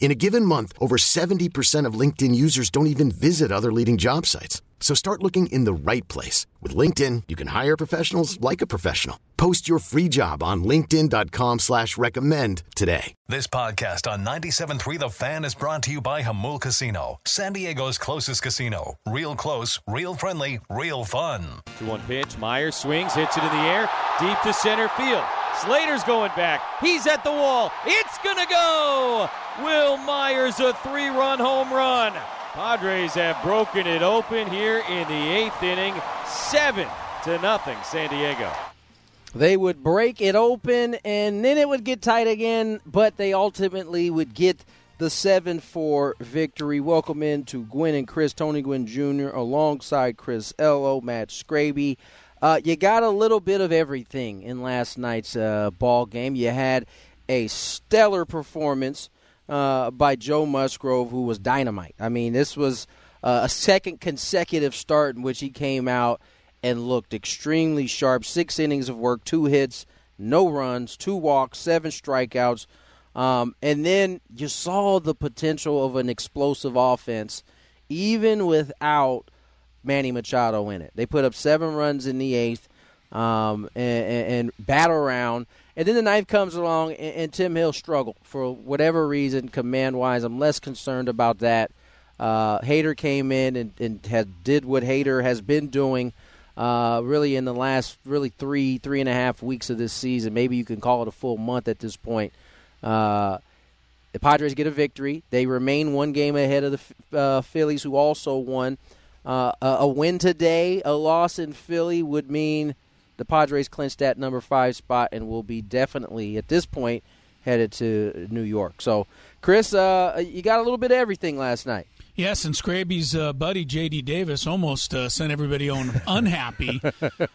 In a given month, over 70% of LinkedIn users don't even visit other leading job sites. So start looking in the right place. With LinkedIn, you can hire professionals like a professional. Post your free job on linkedin.com slash recommend today. This podcast on 97.3 The Fan is brought to you by Jamul Casino, San Diego's closest casino. Real close, real friendly, real fun. 2-1 pitch, Myers swings, hits it in the air, deep to center field. Slater's going back. He's at the wall. It's gonna go! Wil Myers a three-run home run. Padres have broken it open here in the eighth inning, seven to nothing, San Diego. They would break it open and then it would get tight again, but they ultimately would get the 7 4 victory. Welcome in to Gwynn and Chris, Tony Gwynn Jr., alongside Chris Ello, Matt Scraby. Uh, you got a little bit of everything in last night's uh, ball game. You had a stellar performance uh, by Joe Musgrove, who was dynamite. I mean, this was uh, a second consecutive start in which he came out and looked extremely sharp. Six innings of work, two hits, no runs, two walks, seven strikeouts. Um, and then you saw the potential of an explosive offense, even without Manny Machado in it. They put up seven runs in the eighth um, and, and, and battle around. And then the ninth comes along, and, and Tim Hill struggled for whatever reason, command wise. I'm less concerned about that. Uh, Hader came in and, and had, did what Hader has been doing uh, really in the last really three three and a half weeks of this season. Maybe you can call it a full month at this point. Uh, the Padres get a victory. They remain one game ahead of the uh, Phillies, who also won. Uh, a, a win today, a loss in Philly would mean the Padres clinched that number five spot and will be definitely at this point headed to New York. So, Chris, uh, you got a little bit of everything last night. Yes, and Scraby's uh, buddy J.D. Davis almost uh, sent everybody on unhappy.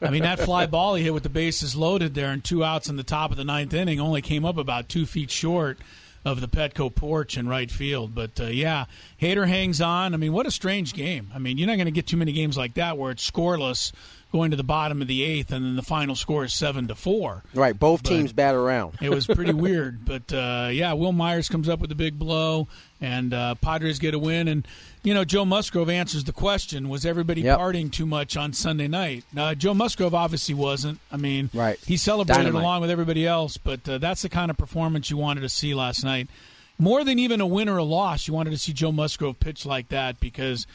I mean, that fly ball he hit with the bases loaded there and two outs in the top of the ninth inning only came up about two feet short of the Petco porch in right field. But uh, yeah, Hader hangs on. I mean, what a strange game. I mean, you're not going to get too many games like that where it's scoreless going to the bottom of the eighth, and then the final score is seven to four. Right, both but teams bat around. it was pretty weird, but uh, yeah, Wil Myers comes up with a big blow, and uh, Padres get a win. And you know, Joe Musgrove answers the question: Was everybody yep. partying too much on Sunday night? Uh, Joe Musgrove obviously wasn't. I mean, right. he celebrated Dynamite. along with everybody else, but uh, that's the kind of performance you wanted to see last night. More than even a win or a loss, you wanted to see Joe Musgrove pitch like that because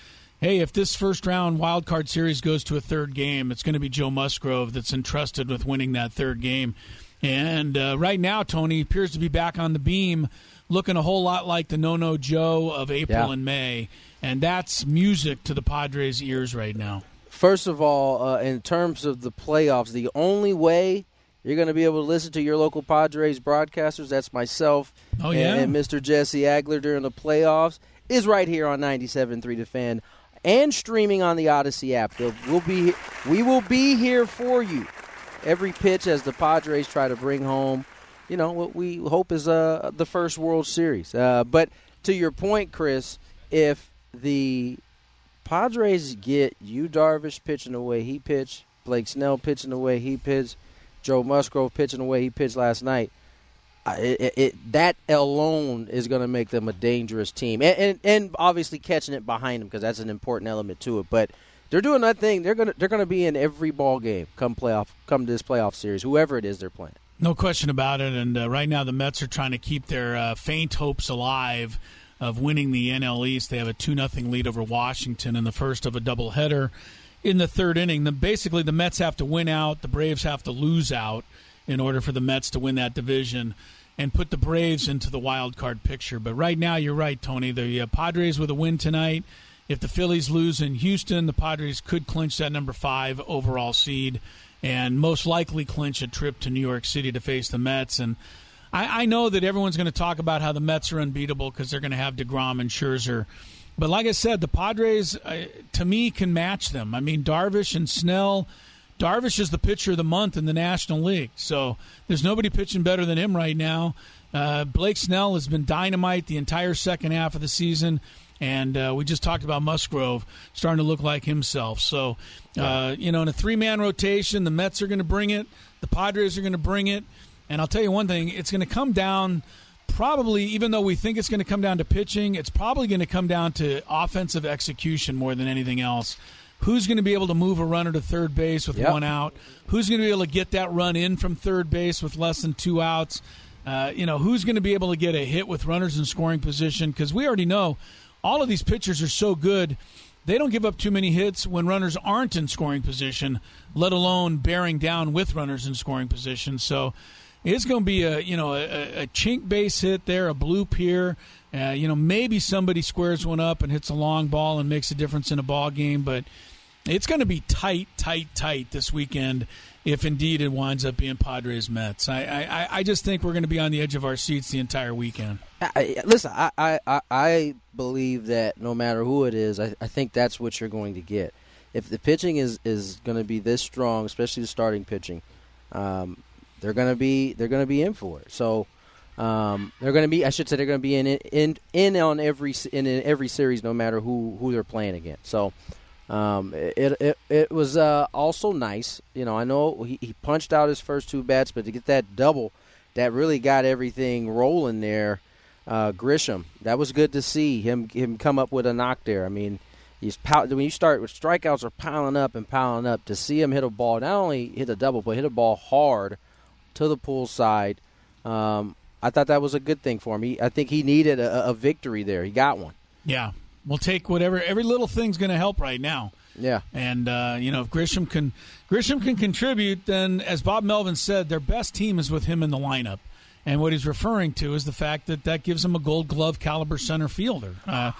hey, if this first round wild card series goes to a third game, it's going to be Joe Musgrove that's entrusted with winning that third game. And uh, right now, Tony appears to be back on the beam, looking a whole lot like the No No Joe of April yeah. and May. And that's music to the Padres' ears right now. First of all, uh, in terms of the playoffs, the only way you're going to be able to listen to your local Padres broadcasters, that's myself oh, yeah. and, and Mr. Jesse Agler during the playoffs, is right here on 97.3 The Fan and streaming on the Audacy app. We'll be, we will be here for you every pitch as the Padres try to bring home, you know, what we hope is uh, the first World Series. Uh, but to your point, Chris, if the Padres get Yu Darvish pitching the way he pitched, Blake Snell pitching the way he pitched, Joe Musgrove pitching the way he pitched last night – it, it, that alone is going to make them a dangerous team, and, and, and obviously catching it behind them because that's an important element to it. But they're doing that thing. They're gonna they're gonna be in every ball game come playoff come to this playoff series, whoever it is they're playing. No question about it. And uh, right now the Mets are trying to keep their uh, faint hopes alive of winning the NL East. They have a two nothing lead over Washington in the first of a doubleheader. In the third inning, the, basically the Mets have to win out, the Braves have to lose out in order for the Mets to win that division and put the Braves into the wild card picture. But right now, you're right, Tony. The uh, Padres with a win tonight. If the Phillies lose in Houston, the Padres could clinch that number five overall seed and most likely clinch a trip to New York City to face the Mets. And I, I know that everyone's going to talk about how the Mets are unbeatable because they're going to have DeGrom and Scherzer. But like I said, the Padres, uh, to me, can match them. I mean, Darvish and Snell. Darvish is the pitcher of the month in the National League. So there's nobody pitching better than him right now. Uh, Blake Snell has been dynamite the entire second half of the season. And uh, we just talked about Musgrove starting to look like himself. So, uh, you know, in a three man rotation, the Mets are going to bring it, the Padres are going to bring it. And I'll tell you one thing it's going to come down probably, even though we think it's going to come down to pitching, it's probably going to come down to offensive execution more than anything else. Who's going to be able to move a runner to third base with Yep. one out? Who's going to be able to get that run in from third base with less than two outs? Uh, you know, who's going to be able to get a hit with runners in scoring position? Because we already know all of these pitchers are so good. They don't give up too many hits when runners aren't in scoring position, let alone bearing down with runners in scoring position. So it's going to be a you know a, a chink base hit there, a bloop here. Uh, you know maybe somebody squares one up and hits a long ball and makes a difference in a ball game, but it's going to be tight, tight, tight this weekend. If indeed it winds up being Padres Mets, I, I I just think we're going to be on the edge of our seats the entire weekend. I, listen, I, I, I- I believe that no matter who it is, I, I think that's what you're going to get. If the pitching is, is going to be this strong, especially the starting pitching, um, they're going to be they're going to be in for it. So um, they're going to be, I should say, they're going to be in in in on every in, in every series, no matter who who they're playing against. So. Um, it, it it was uh, also nice, you know. I know he, he punched out his first two bats, but to get that double, that really got everything rolling there uh, Grisham. That was good to see him him come up with a knock there. I mean, he's when you start with strikeouts are piling up and piling up to see him hit a ball, not only hit a double but hit a ball hard to the pool side. Um, I thought that was a good thing for him. He, I think he needed a, a victory there. He got one. Yeah, we'll take whatever. Every little thing's going to help right now. Yeah. And uh, you know, if Grisham can Grisham can contribute, then as Bob Melvin said, their best team is with him in the lineup. And what he's referring to is the fact that that gives him a Gold Glove caliber center fielder. Uh,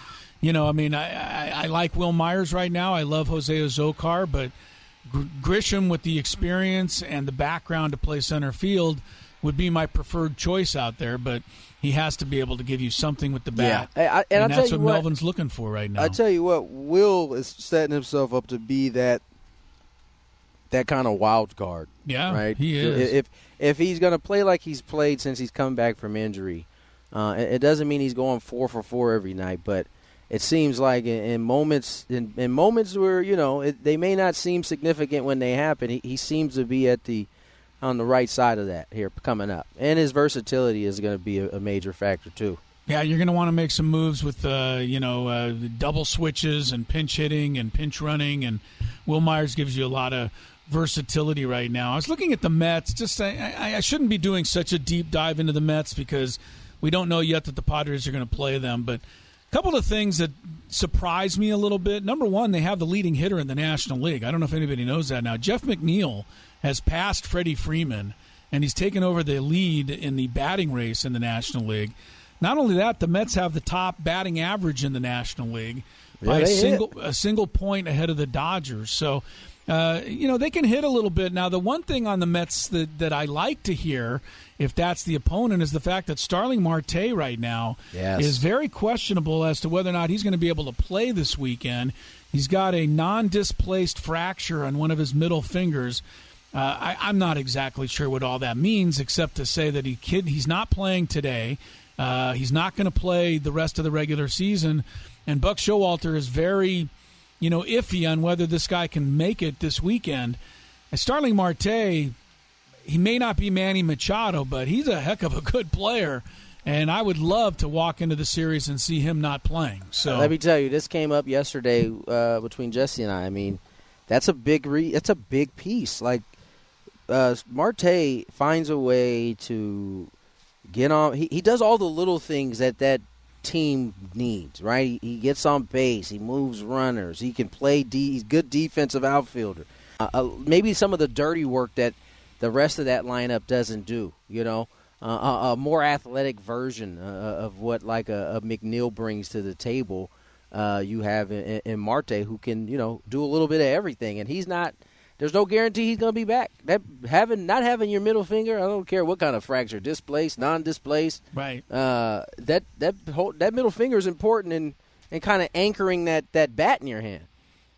you know, I mean, I, I, I like Wil Myers right now. I love Jose Azocar, but Grisham with the experience and the background to play center field would be my preferred choice out there. But he has to be able to give you something with the bat, Yeah. I- I- and I'll that's what, what- Melvin's looking for right now. I tell you what, Will is setting himself up to be that that kind of wild card. Yeah, right. he is. If if he's going to play like he's played since he's come back from injury, uh, it, it doesn't mean he's going four for four every night, but it seems like in, in moments in, in moments where you know it, they may not seem significant when they happen, he, he seems to be at the on the right side of that here coming up, and his versatility is going to be a, a major factor too. Yeah, you're going to want to make some moves with, uh, you know, uh, double switches and pinch hitting and pinch running. And Wil Myers gives you a lot of versatility right now. I was looking at the Mets. Just I, I, I shouldn't be doing such a deep dive into the Mets because we don't know yet that the Padres are going to play them. But a couple of things that surprised me a little bit. Number one, they have the leading hitter in the National League. I don't know if anybody knows that now. Jeff McNeil has passed Freddie Freeman, and he's taken over the lead in the batting race in the National League. Not only that, the Mets have the top batting average in the National League by a they hit. single a single point ahead of the Dodgers. So, uh, you know, they can hit a little bit. Now, the one thing on the Mets that, that I like to hear, if that's the opponent, is the fact that Starling Marte right now Yes. is very questionable as to whether or not he's going to be able to play this weekend. He's got a non displaced fracture on one of his middle fingers. Uh, I, I'm not exactly sure what all that means, except to say that he kid he's not playing today. Uh, he's not going to play the rest of the regular season, and Buck Showalter is very, you know, iffy on whether this guy can make it this weekend. And Starling Marte, he may not be Manny Machado, but he's a heck of a good player, and I would love to walk into the series and see him not playing. So Let me tell you, this came up yesterday uh, between Jesse and I. I mean, that's a big re- that's a big piece. Like uh, Marte finds a way to get on. He, he does all the little things that that team needs. Right? He, he gets on base. He moves runners. He can play. He's good defensive outfielder. Uh, uh, maybe some of the dirty work that. The rest of that lineup doesn't do. You know, uh, a, a, more athletic version uh, of what like a, a, McNeil brings to the table. Uh, you have in, in, Marte who can you know do a little bit of everything, and he's not. There's no guarantee he's going to be back. That having not having your middle finger, I don't care what kind of fracture, displaced, non-displaced. Right. Uh, that that whole, that middle finger is important in in kind of anchoring that that bat in your hand.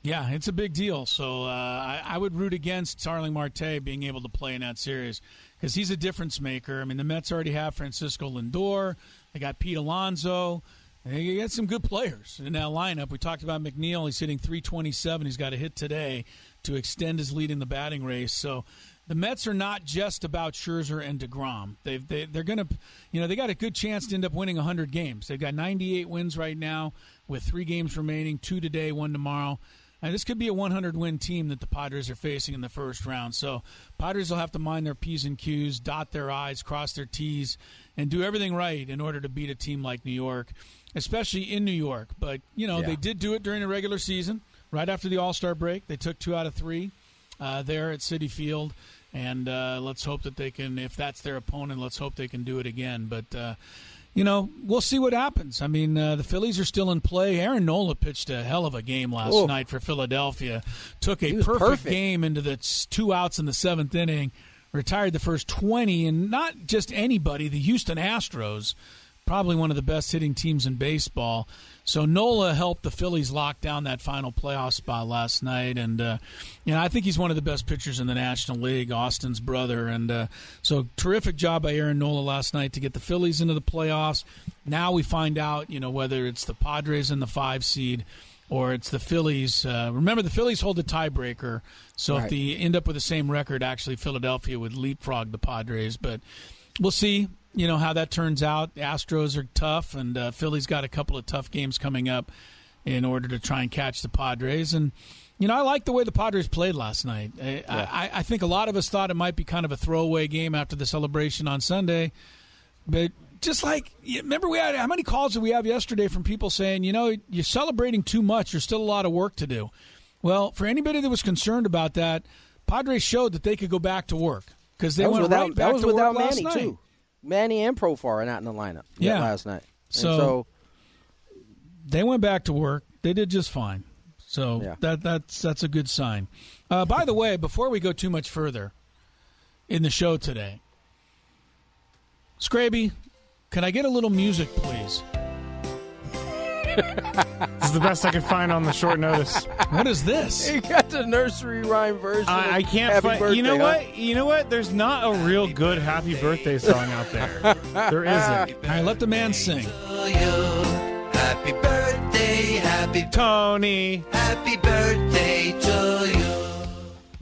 Yeah, it's a big deal. So uh, I, I, would root against Starling Marte being able to play in that series because he's a difference maker. I mean, the Mets already have Francisco Lindor. They got Pete Alonso. They got some good players in that lineup. We talked about McNeil. He's hitting 327. He's got a hit today to extend his lead in the batting race. So the Mets are not just about Scherzer and DeGrom. They've, they, they're going to, you know, they got a good chance to end up winning 100 games. They've got 98 wins right now with three games remaining, two today, one tomorrow. And this could be a 100 win team that the Padres are facing in the first round. So Padres will have to mind their P's and Q's, dot their I's, cross their T's, and do everything right in order to beat a team like New York, especially in New York. But, you know, yeah. they did do it during the regular season, right after the All Star break. They took two out of three uh, there at Citi Field. And uh, let's hope that they can, if that's their opponent, let's hope they can do it again. But, uh, you know, we'll see what happens. I mean, uh, the Phillies are still in play. Aaron Nola pitched a hell of a game last night for Philadelphia. Took a perfect, perfect, game into the two outs in the seventh inning. Retired the first 20, and not just anybody, the Houston Astros, probably one of the best hitting teams in baseball. So Nola helped the Phillies lock down that final playoff spot last night, and uh, you know I think he's one of the best pitchers in the National League, Austin's brother, and uh, so terrific job by Aaron Nola last night to get the Phillies into the playoffs. Now we find out, you know, whether it's the Padres in the five seed or it's the Phillies. Uh, remember, the Phillies hold the tiebreaker, so right. if they end up with the same record, actually Philadelphia would leapfrog the Padres, but we'll see you know how that turns out. The Astros are tough, and uh, Philly's got a couple of tough games coming up in order to try and catch the Padres. And you know, I like the way the Padres played last night. I, yeah. I, I think a lot of us thought it might be kind of a throwaway game after the celebration on Sunday, but just like remember we had how many calls did we have yesterday from people saying you know you're celebrating too much there's still a lot of work to do well for anybody that was concerned about that padres showed that they could go back to work because they went without, right back to work last Manny night. too Manny and Profar are not in the lineup. Yeah. last night. So, so, they went back to work. They did just fine. So yeah. that that's that's a good sign. Uh, by the way, before we go too much further in the show today, Scraby, can I get a little music, please? This is the best I could find on the short notice. What is this? You got the nursery rhyme version. I, I can't find. You know huh? what? You know what? There's not a real good happy birthday song out there. there isn't. All right, let the man sing. Happy birthday, happy Tony. Happy birthday to you.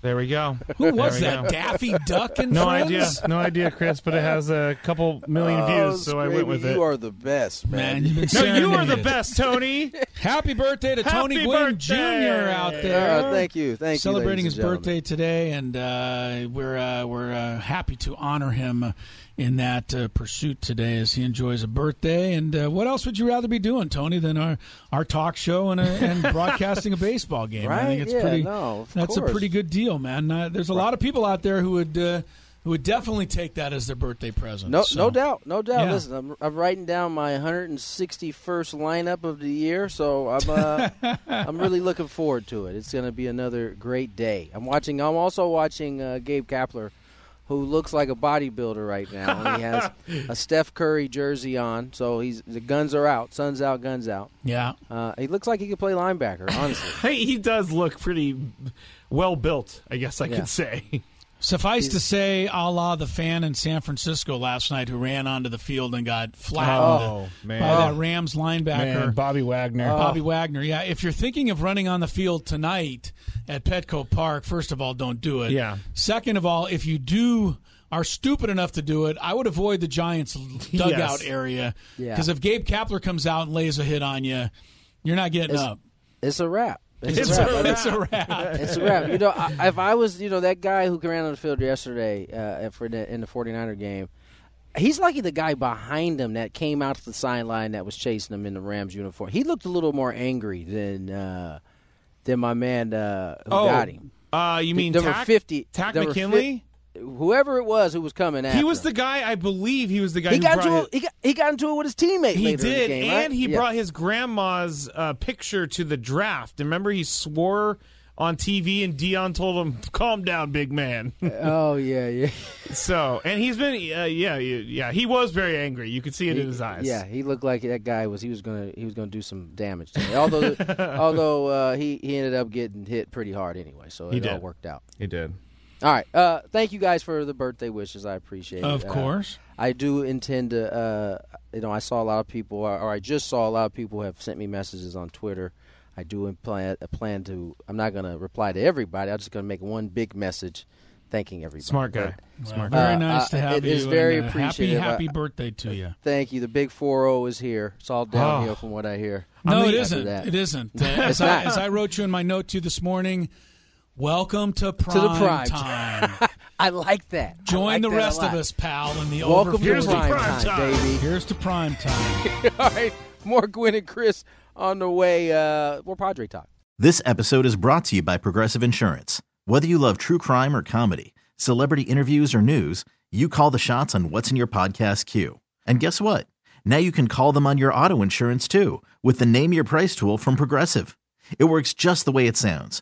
There we go. Who was that? Go. Daffy Duck and No friends? idea. No idea, Chris, but it has a couple million oh, views, so I went with you it. You are the best, man. man no, you are the best, Tony. Happy birthday to Happy Tony Gwynn Jr. out there. Uh, thank you. Thank Celebrating you. Celebrating his birthday today, and uh, we're uh, we're uh, happy to honor him in that uh, pursuit today as he enjoys a birthday. And uh, what else would you rather be doing, Tony, than our, our talk show and, a, and broadcasting a baseball game? Right? I think it's yeah, pretty. No, that's course. a pretty good deal, man. Uh, there's a right. lot of people out there who would. Uh, who would definitely take that as their birthday present. No, so. no doubt, no doubt. Yeah. Listen, I'm, I'm, writing down my 161st lineup of the year, so I'm uh, I'm really looking forward to it. It's going to be another great day. I'm watching. I'm also watching uh, Gabe Kapler who looks like a bodybuilder right now. And he has a Steph Curry jersey on, so he's the guns are out, sun's out, guns out. Yeah, uh, he looks like he could play linebacker. Honestly, he does look pretty well built. I guess I yeah. could say. Suffice to say, a la the fan in San Francisco last night who ran onto the field and got flattened oh, man. by that Rams linebacker, man, Bobby Wagner. Oh. Bobby Wagner, yeah. If you're thinking of running on the field tonight at Petco Park, first of all, don't do it. Yeah. Second of all, if you do are stupid enough to do it, I would avoid the Giants' dugout yes. area because yeah. if Gabe Kapler comes out and lays a hit on you, you're not getting it's, up. It's a wrap. It's, it's, a wrap. it's a wrap. it's a wrap. You know, I, if I was, you know, that guy who ran on the field yesterday uh, for the, in the 49er game, he's lucky the guy behind him that came out to the sideline that was chasing him in the Rams uniform. He looked a little more angry than uh, than my man uh, who oh, got him. Uh, you mean number Tack, fifty? Takk number McKinley? Fi- whoever it was who was coming after. He was him. the guy. I believe he was the guy. He who got brought into it, he got he got into it with his teammate. He later in the did, game, right? and he Yeah. brought his grandma's uh, picture to the draft. Remember, he swore on TV, and Deion told him, "Calm down, big man." Oh yeah, yeah. so, and he's been, uh, yeah, yeah, he was very angry. You could see it in his eyes. Yeah, he looked like that guy was he was gonna he was gonna do some damage to me. Although although uh, he he ended up getting hit pretty hard anyway, so He it all worked out. he did. All right, uh, thank you guys for the birthday wishes. I appreciate it. Of Uh, course. I do intend to. Uh, you know, I saw a lot of people, or, or I just saw a lot of people have sent me messages on Twitter. I do plan a plan to. I'm not going to reply to everybody. I'm just going to make one big message, thanking everybody. Smart guy. Smart Very Uh, nice uh, to have it you. is very and, uh, appreciative. Happy, happy birthday to you. Thank you. The big four zero is here. It's all downhill Oh. from what I hear. No, mean- it isn't. It isn't. Uh, as, I, not. as I wrote you in my note to you this morning, welcome to prime, To the prime time. I like that. Join like the that rest of us, pal, in the Welcome overflow. to prime, time, baby. Here's to prime time. All right, more Gwynn and Chris on the way. Uh, more Padre talk. This episode is brought to you by Progressive Insurance. Whether you love true crime or comedy, celebrity interviews or news, you call the shots on what's in your podcast queue. And guess what? Now you can call them on your auto insurance too with the Name Your Price tool from Progressive. It works just the way it sounds.